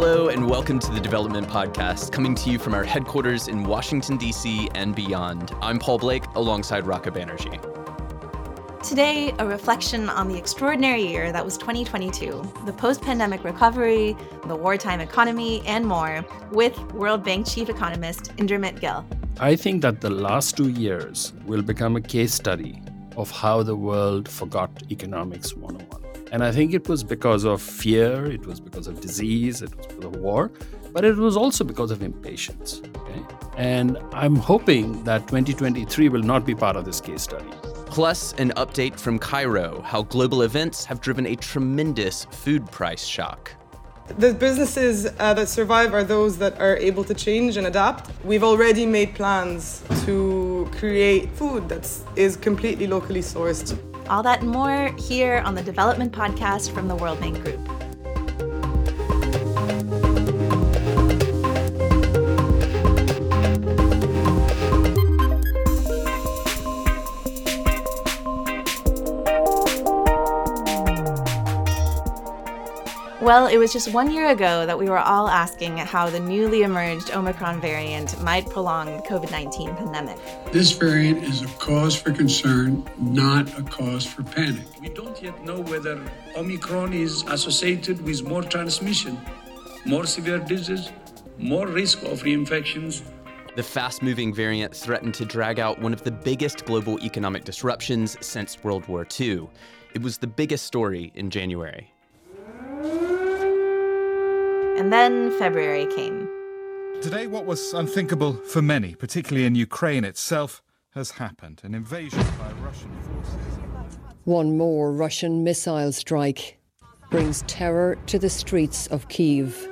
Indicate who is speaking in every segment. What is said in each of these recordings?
Speaker 1: Hello, and welcome to the Development Podcast, coming to you from our headquarters in Washington, D.C. and beyond. I'm Paul Blake, alongside Raka Banerjee.
Speaker 2: Today, a reflection on the extraordinary year that was 2022, the post pandemic recovery, the wartime economy, and more, with World Bank chief economist Indermit Gill.
Speaker 3: I think that the last two years will become a case study of how the world forgot economics 101. And I think it was because of fear, it was because of disease, it was because of war, but it was also because of impatience. Okay? And I'm hoping that 2023 will not be part of this case study.
Speaker 1: Plus, an update from Cairo how global events have driven a tremendous food price shock.
Speaker 4: The businesses uh, that survive are those that are able to change and adapt. We've already made plans to create food that is completely locally sourced.
Speaker 2: All that and more here on the Development Podcast from the World Bank Group. Well, it was just one year ago that we were all asking how the newly emerged Omicron variant might prolong the COVID 19 pandemic.
Speaker 5: This variant is a cause for concern, not a cause for panic.
Speaker 6: We don't yet know whether Omicron is associated with more transmission, more severe disease, more risk of reinfections.
Speaker 1: The fast moving variant threatened to drag out one of the biggest global economic disruptions since World War II. It was the biggest story in January.
Speaker 2: And then February came.
Speaker 7: Today, what was unthinkable for many, particularly in Ukraine itself, has happened an invasion by Russian forces.
Speaker 8: One more Russian missile strike brings terror to the streets of Kiev.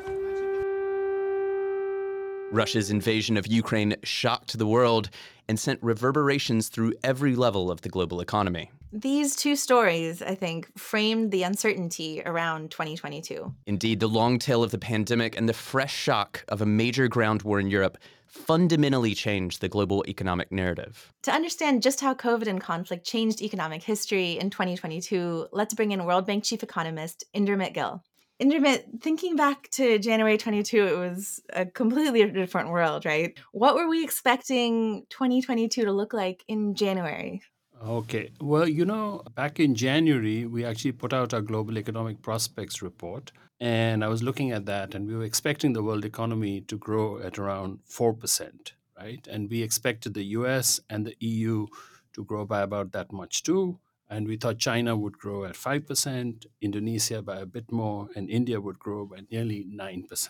Speaker 1: Russia's invasion of Ukraine shocked the world and sent reverberations through every level of the global economy.
Speaker 2: These two stories, I think, framed the uncertainty around 2022.
Speaker 1: Indeed, the long tail of the pandemic and the fresh shock of a major ground war in Europe fundamentally changed the global economic narrative.
Speaker 2: To understand just how COVID and conflict changed economic history in 2022, let's bring in World Bank chief economist Indermit Gill. Indermit, thinking back to January 22, it was a completely different world, right? What were we expecting 2022 to look like in January?
Speaker 3: Okay. Well, you know, back in January, we actually put out our Global Economic Prospects report. And I was looking at that, and we were expecting the world economy to grow at around 4%, right? And we expected the US and the EU to grow by about that much too. And we thought China would grow at 5%, Indonesia by a bit more, and India would grow by nearly 9%.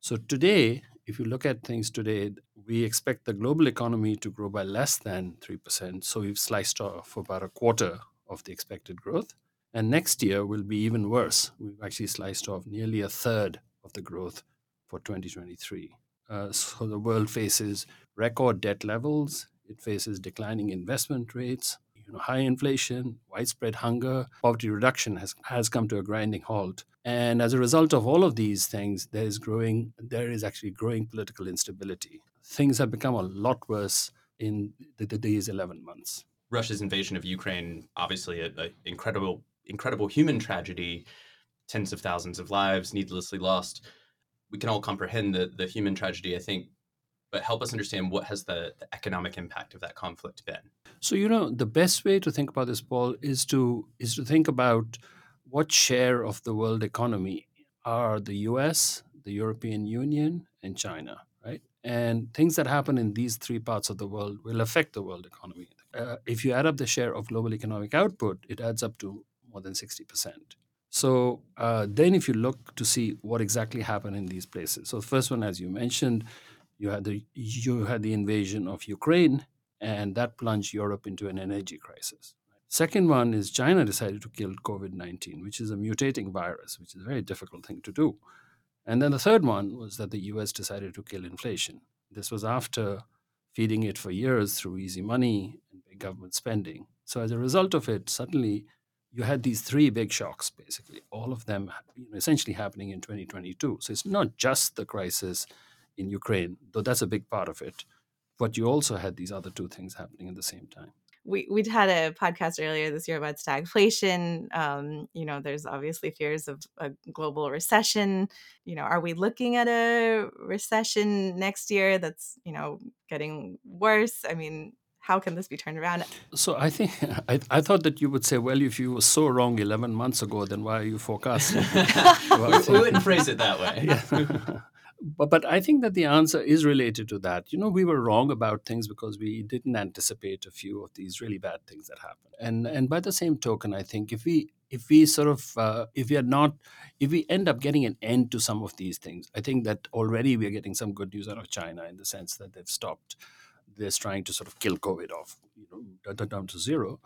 Speaker 3: So today, if you look at things today, we expect the global economy to grow by less than 3%. So we've sliced off about a quarter of the expected growth. And next year will be even worse. We've actually sliced off nearly a third of the growth for 2023. Uh, so the world faces record debt levels, it faces declining investment rates, you know, high inflation, widespread hunger, poverty reduction has, has come to a grinding halt. And as a result of all of these things, there is growing, there is actually growing political instability. Things have become a lot worse in the, the, these 11 months.
Speaker 1: Russia's invasion of Ukraine, obviously, an incredible, incredible human tragedy, tens of thousands of lives needlessly lost. We can all comprehend the, the human tragedy, I think, but help us understand what has the, the, economic impact of that conflict been?
Speaker 3: So you know the best way to think about this paul is to is to think about what share of the world economy are the us the european union and china right? And things that happen in these three parts of the world will affect the world economy. Uh, if you add up the share of global economic output it adds up to more than 60% so uh, then if you look to see what exactly happened in these places. So the first one as you mentioned you had the you had the invasion of Ukraine, and that plunged Europe into an energy crisis. Second one is China decided to kill COVID nineteen, which is a mutating virus, which is a very difficult thing to do. And then the third one was that the U.S. decided to kill inflation. This was after feeding it for years through easy money and big government spending. So as a result of it, suddenly you had these three big shocks, basically, all of them essentially happening in 2022. So it's not just the crisis in Ukraine, though that's a big part of it. But you also had these other two things happening at the same time.
Speaker 2: we we'd had a podcast earlier this year about stagflation. Um, you know, there's obviously fears of a global recession. You know, are we looking at a recession next year that's you know getting worse? I mean, how can this be turned around?
Speaker 3: So I think I, I thought that you would say, well, if you were so wrong 11 months ago, then why are you forecasting?
Speaker 1: we, we wouldn't phrase it that way.
Speaker 3: Yeah. But, but I think that the answer is related to that. You know, we were wrong about things because we didn't anticipate a few of these really bad things that happened. And and by the same token, I think if we if we sort of uh, if we are not if we end up getting an end to some of these things, I think that already we are getting some good news out of China in the sense that they've stopped this trying to sort of kill COVID off, you know, down to zero.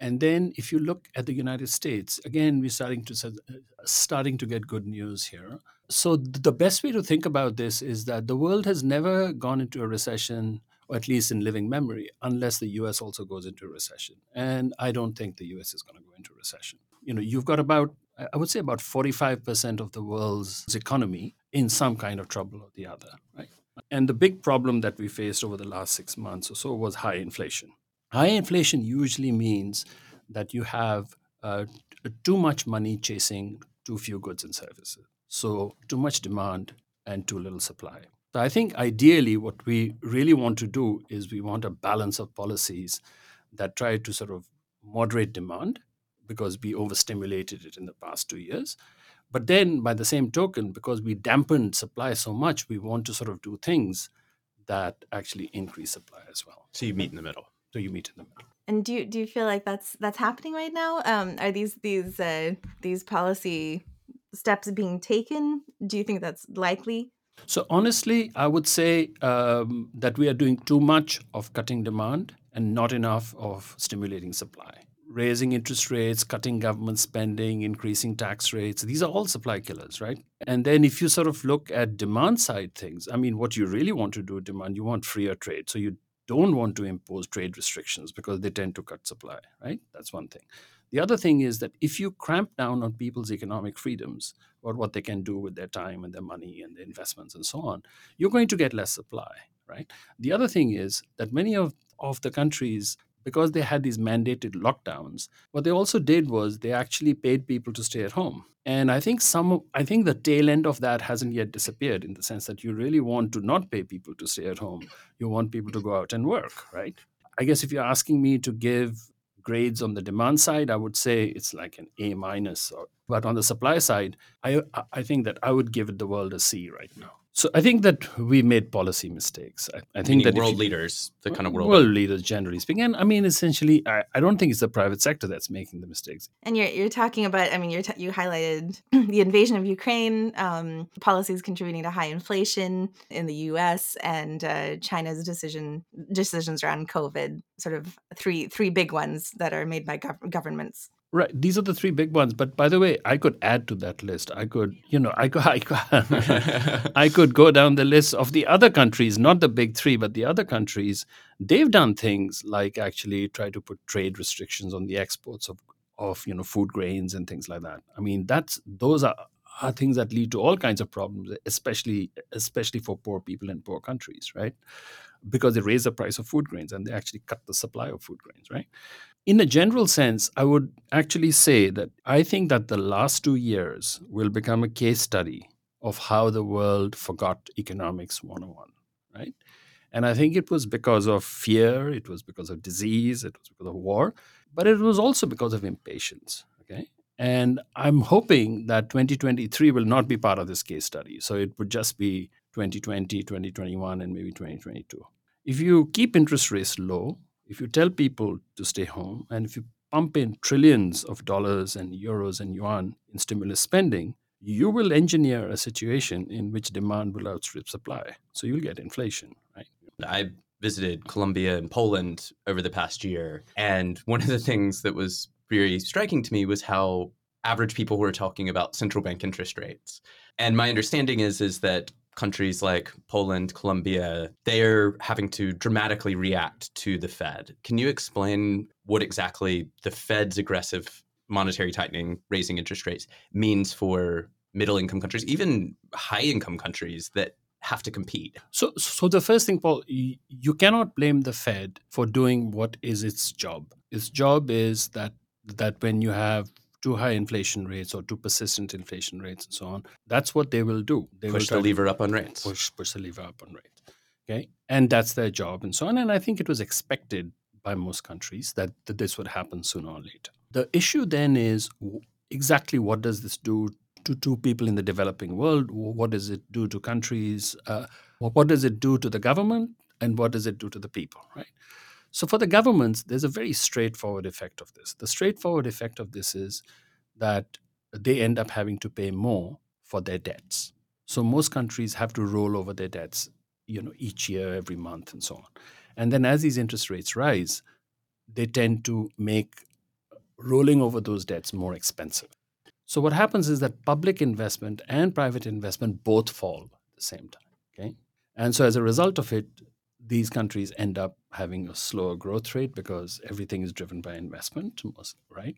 Speaker 3: And then if you look at the United States, again, we're starting to uh, starting to get good news here. So the best way to think about this is that the world has never gone into a recession, or at least in living memory, unless the US also goes into a recession. And I don't think the US is going to go into a recession. You know, you've got about I would say about 45% of the world's economy in some kind of trouble or the other, right? And the big problem that we faced over the last six months or so was high inflation. High inflation usually means that you have uh, too much money chasing too few goods and services. So, too much demand and too little supply. So, I think ideally, what we really want to do is we want a balance of policies that try to sort of moderate demand because we overstimulated it in the past two years. But then, by the same token, because we dampened supply so much, we want to sort of do things that actually increase supply as well.
Speaker 1: So, you meet in the middle
Speaker 3: so you meet in the middle.
Speaker 2: And do you, do you feel like that's that's happening right now? Um, are these these uh, these policy steps being taken? Do you think that's likely?
Speaker 3: So honestly, I would say um, that we are doing too much of cutting demand and not enough of stimulating supply. Raising interest rates, cutting government spending, increasing tax rates, these are all supply killers, right? And then if you sort of look at demand side things, I mean, what you really want to do demand, you want freer trade. So you don't want to impose trade restrictions because they tend to cut supply, right? That's one thing. The other thing is that if you cramp down on people's economic freedoms or what they can do with their time and their money and their investments and so on, you're going to get less supply, right? The other thing is that many of, of the countries because they had these mandated lockdowns, what they also did was they actually paid people to stay at home. And I think some I think the tail end of that hasn't yet disappeared in the sense that you really want to not pay people to stay at home. You want people to go out and work, right? I guess if you're asking me to give grades on the demand side, I would say it's like an A minus. But on the supply side, I I think that I would give it the world a C right now. So I think that we made policy mistakes. I, I think
Speaker 1: Meaning
Speaker 3: that
Speaker 1: world
Speaker 3: you,
Speaker 1: leaders, the kind of world,
Speaker 3: world leaders generally speaking, and I mean essentially, I, I don't think it's the private sector that's making the mistakes.
Speaker 2: And you're you're talking about, I mean, you're t- you highlighted the invasion of Ukraine, um, policies contributing to high inflation in the U.S. and uh, China's decision decisions around COVID, sort of three three big ones that are made by gov- governments.
Speaker 3: Right. These are the three big ones. But by the way, I could add to that list. I could, you know, I could, I could, I could go down the list of the other countries, not the big three, but the other countries. They've done things like actually try to put trade restrictions on the exports of, of you know, food grains and things like that. I mean, that's those are are things that lead to all kinds of problems, especially especially for poor people in poor countries, right? Because they raise the price of food grains and they actually cut the supply of food grains, right? In a general sense, I would actually say that I think that the last two years will become a case study of how the world forgot economics 101, right? And I think it was because of fear, it was because of disease, it was because of war, but it was also because of impatience, okay? And I'm hoping that 2023 will not be part of this case study. So it would just be 2020, 2021, and maybe 2022. If you keep interest rates low, if you tell people to stay home and if you pump in trillions of dollars and euros and yuan in stimulus spending, you will engineer a situation in which demand will outstrip supply. So you'll get inflation, right?
Speaker 1: I visited Colombia and Poland over the past year. And one of the things that was very striking to me was how average people were talking about central bank interest rates. And my understanding is is that countries like Poland, Colombia, they're having to dramatically react to the Fed. Can you explain what exactly the Fed's aggressive monetary tightening, raising interest rates, means for middle income countries, even high income countries that have to compete?
Speaker 3: So, so the first thing, Paul, you, you cannot blame the Fed for doing what is its job. Its job is that that when you have too high inflation rates or too persistent inflation rates and so on, that's what they will do. They
Speaker 1: push
Speaker 3: will
Speaker 1: the lever up on rates.
Speaker 3: Push, push the lever up on rates. Okay, and that's their job and so on. And I think it was expected by most countries that, that this would happen sooner or later. The issue then is exactly what does this do to, to people in the developing world? What does it do to countries? Uh, what does it do to the government? And what does it do to the people, right? So for the governments, there's a very straightforward effect of this. The straightforward effect of this is that they end up having to pay more for their debts. So most countries have to roll over their debts, you know, each year, every month, and so on. And then as these interest rates rise, they tend to make rolling over those debts more expensive. So what happens is that public investment and private investment both fall at the same time. Okay. And so as a result of it, these countries end up having a slower growth rate because everything is driven by investment, mostly. right?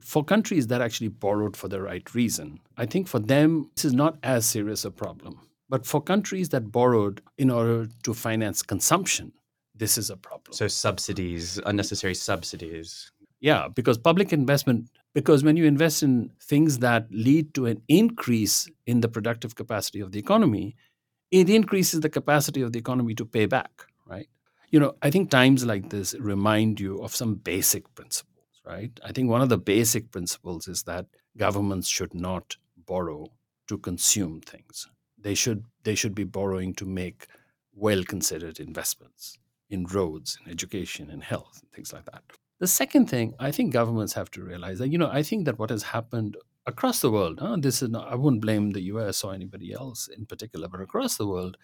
Speaker 3: For countries that actually borrowed for the right reason, I think for them, this is not as serious a problem. But for countries that borrowed in order to finance consumption, this is a problem.
Speaker 1: So, subsidies, unnecessary subsidies.
Speaker 3: Yeah, because public investment, because when you invest in things that lead to an increase in the productive capacity of the economy, it increases the capacity of the economy to pay back, right? You know, I think times like this remind you of some basic principles, right? I think one of the basic principles is that governments should not borrow to consume things. They should they should be borrowing to make well considered investments in roads, in education, in health, and things like that. The second thing I think governments have to realize that, you know, I think that what has happened across the world, huh, this is not, I wouldn't blame the US or anybody else in particular, but across the world,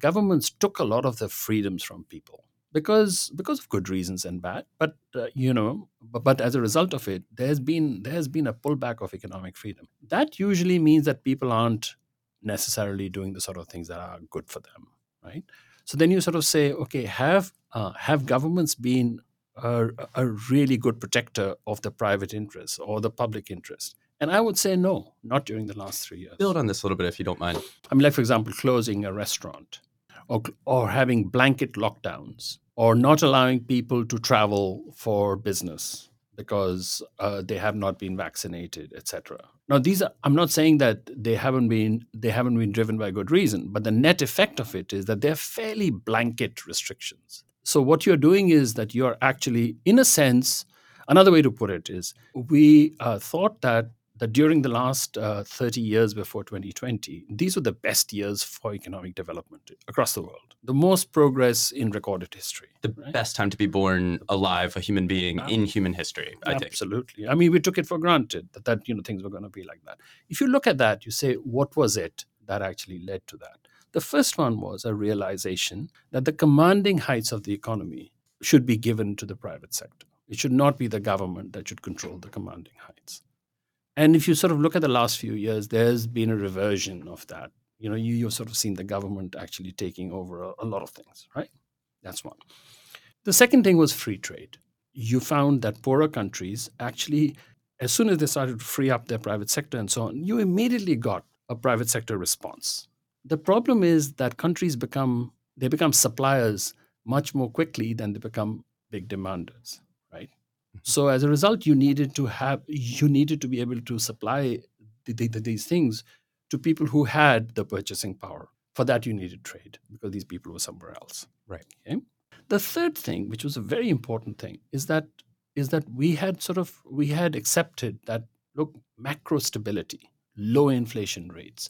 Speaker 3: governments took a lot of the freedoms from people because because of good reasons and bad but uh, you know but, but as a result of it there's been there's been a pullback of economic freedom that usually means that people aren't necessarily doing the sort of things that are good for them right so then you sort of say okay have uh, have governments been a, a really good protector of the private interest or the public interest and I would say no, not during the last three years.
Speaker 1: Build on this a little bit if you don't mind.
Speaker 3: I mean, like, for example, closing a restaurant or, or having blanket lockdowns or not allowing people to travel for business because uh, they have not been vaccinated etc now these are i'm not saying that they haven't been they haven't been driven by good reason but the net effect of it is that they're fairly blanket restrictions. So what you're doing is that you're actually in a sense another way to put it is we uh, thought that that during the last uh, 30 years before 2020, these were the best years for economic development across the world, the most progress in recorded history.
Speaker 1: The right? best time to be born alive, a human being in human history, I
Speaker 3: Absolutely. think. Absolutely. I mean, we took it for granted that, that you know things were going to be like that. If you look at that, you say, what was it that actually led to that? The first one was a realization that the commanding heights of the economy should be given to the private sector. It should not be the government that should control the commanding heights. And if you sort of look at the last few years, there's been a reversion of that. You know, you, you've sort of seen the government actually taking over a, a lot of things, right? That's one. The second thing was free trade. You found that poorer countries actually, as soon as they started to free up their private sector and so on, you immediately got a private sector response. The problem is that countries become they become suppliers much more quickly than they become big demanders. So as a result, you needed to have you needed to be able to supply the, the, these things to people who had the purchasing power. For that, you needed trade because these people were somewhere else.
Speaker 1: Right.
Speaker 3: Okay? The third thing, which was a very important thing, is that is that we had sort of we had accepted that look macro stability, low inflation rates,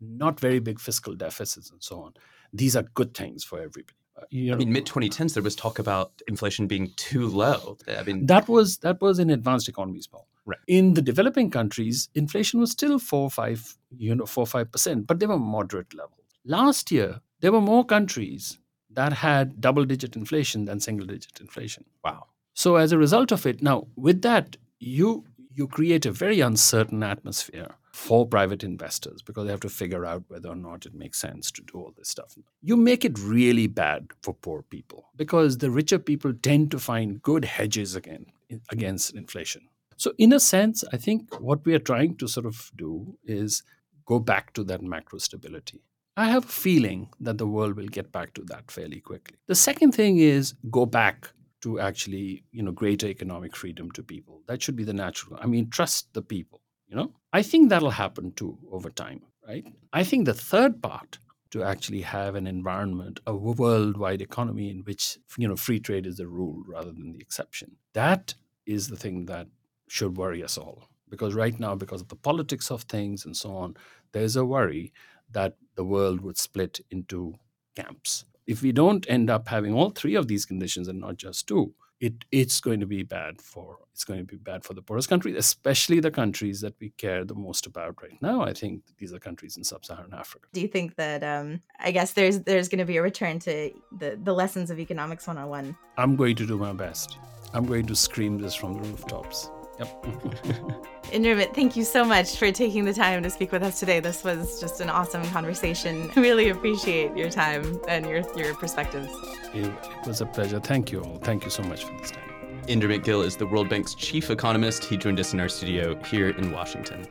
Speaker 3: not very big fiscal deficits, and so on. These are good things for everybody
Speaker 1: you know, I mean, mid 2010s, there was talk about inflation being too low. I mean,
Speaker 3: that was that was in advanced economies, Paul.
Speaker 1: Right.
Speaker 3: In the developing countries, inflation was still four, five, you know, four, five percent, but they were moderate levels. Last year, there were more countries that had double-digit inflation than single-digit inflation.
Speaker 1: Wow.
Speaker 3: So as a result of it, now with that, you you create a very uncertain atmosphere for private investors because they have to figure out whether or not it makes sense to do all this stuff. You make it really bad for poor people because the richer people tend to find good hedges again, against inflation. So, in a sense, I think what we are trying to sort of do is go back to that macro stability. I have a feeling that the world will get back to that fairly quickly. The second thing is go back to actually, you know, greater economic freedom to people. That should be the natural. I mean, trust the people, you know? I think that'll happen too over time, right? I think the third part to actually have an environment, a worldwide economy in which, you know, free trade is the rule rather than the exception. That is the thing that should worry us all. Because right now, because of the politics of things and so on, there's a worry that the world would split into camps. If we don't end up having all three of these conditions and not just two, it, it's going to be bad for it's going to be bad for the poorest countries, especially the countries that we care the most about right now. I think these are countries in sub-Saharan Africa.
Speaker 2: Do you think that um, I guess there's there's going to be a return to the the lessons of economics 101?
Speaker 3: I'm going to do my best. I'm going to scream this from the rooftops. Yep.
Speaker 2: Indermit, thank you so much for taking the time to speak with us today. This was just an awesome conversation. Really appreciate your time and your, your perspectives.
Speaker 3: It, it was a pleasure. Thank you all. Thank you so much for this time.
Speaker 1: Indermit Gill is the World Bank's chief economist. He joined us in our studio here in Washington.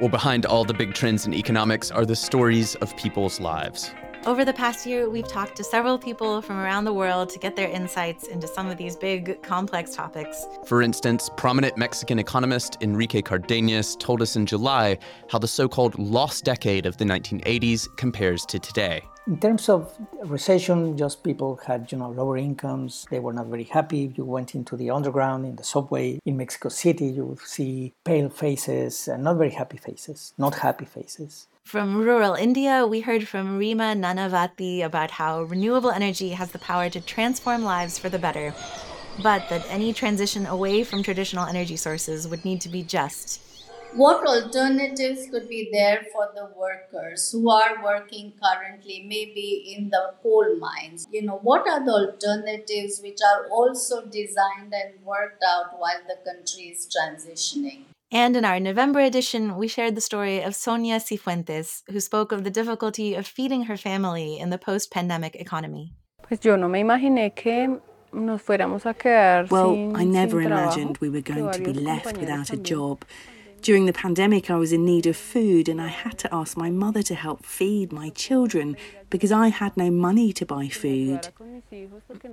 Speaker 1: Well, behind all the big trends in economics are the stories of people's lives.
Speaker 2: Over the past year, we've talked to several people from around the world to get their insights into some of these big, complex topics.
Speaker 1: For instance, prominent Mexican economist Enrique Cardenas told us in July how the so called lost decade of the 1980s compares to today.
Speaker 9: In terms of recession, just people had you know lower incomes. They were not very happy. You went into the underground, in the subway in Mexico City, you would see pale faces and not very happy faces, not happy faces.
Speaker 2: From rural India, we heard from Reema Nanavaty about how renewable energy has the power to transform lives for the better, but that any transition away from traditional energy sources would need to be just.
Speaker 10: What alternatives could be there for the workers who are working currently, maybe in the coal mines? You know, what are the alternatives which are also designed and worked out while the country is transitioning?
Speaker 2: And in our November edition, we shared the story of Sonia Cifuentes, who spoke of the difficulty of feeding her family in the post pandemic economy.
Speaker 11: Pues yo no me imaginé que nos fuéramos a quedar
Speaker 12: Well, I never imagined we were going to be left without a job. During the pandemic, I was in need of food and I had to ask my mother to help feed my children because I had no money to buy food.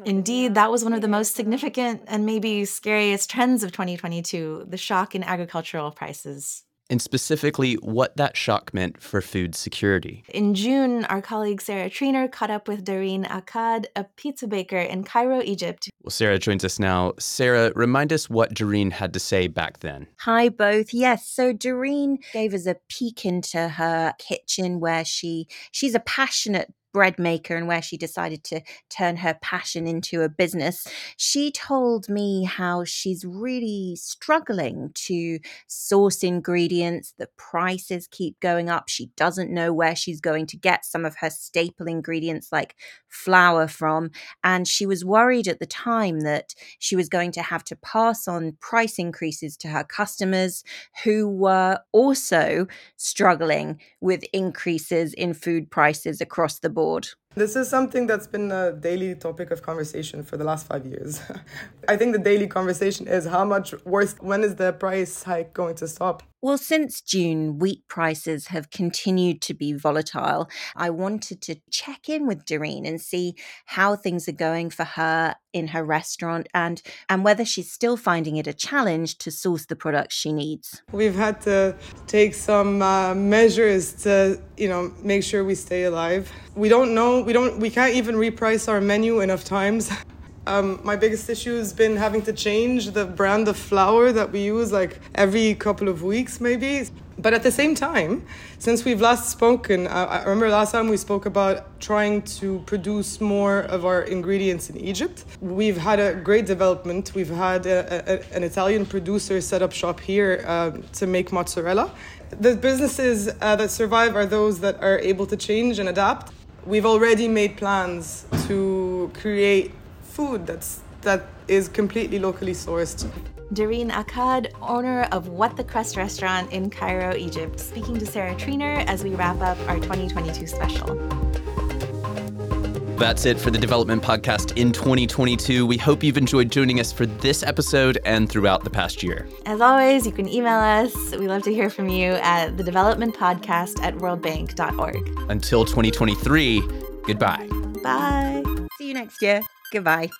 Speaker 2: Indeed, that was one of the most significant and maybe scariest trends of 2022 the shock in agricultural prices.
Speaker 1: And specifically, what that shock meant for food security.
Speaker 2: In June, our colleague Sarah Triner caught up with Dareen Akkad, a pizza baker in Cairo, Egypt.
Speaker 1: Well, Sarah joins us now. Sarah, remind us what Dareen had to say back then.
Speaker 13: Hi, both. Yes. So Dareen gave us a peek into her kitchen where she she's a passionate bread maker and where she decided to turn her passion into a business. She told me how she's really struggling to source ingredients. The prices keep going up. She doesn't know where she's going to get some of her staple ingredients like flour from. And she was worried at the time that she was going to have to pass on price increases to her customers who were also struggling with increases in food prices across the board.
Speaker 4: This is something that's been a daily topic of conversation for the last five years. I think the daily conversation is how much worse, when is the price hike going to stop?
Speaker 13: Well, since June, wheat prices have continued to be volatile. I wanted to check in with Dareen and see how things are going for her in her restaurant and, and whether she's still finding it a challenge to source the products she needs.
Speaker 4: We've had to take some uh, measures to, you know, make sure we stay alive. We don't know, we don't, we can't even reprice our menu enough times. Um, my biggest issue has been having to change the brand of flour that we use like every couple of weeks, maybe. But at the same time, since we've last spoken, I remember last time we spoke about trying to produce more of our ingredients in Egypt. We've had a great development. We've had a, a, an Italian producer set up shop here uh, to make mozzarella. The businesses uh, that survive are those that are able to change and adapt. We've already made plans to create food that's that is completely locally sourced.
Speaker 2: Dareen Akkad, owner of What the Crust restaurant in Cairo, Egypt, speaking to Sarah Triner as we wrap up our 2022 special.
Speaker 1: That's it for the Development Podcast in 2022. We hope you've enjoyed joining us for this episode and throughout the past year.
Speaker 2: As always, you can email us. We love to hear from you at the Development Podcast at worldbank.org.
Speaker 1: Until 2023, goodbye.
Speaker 2: Bye.
Speaker 13: See you next year. Goodbye.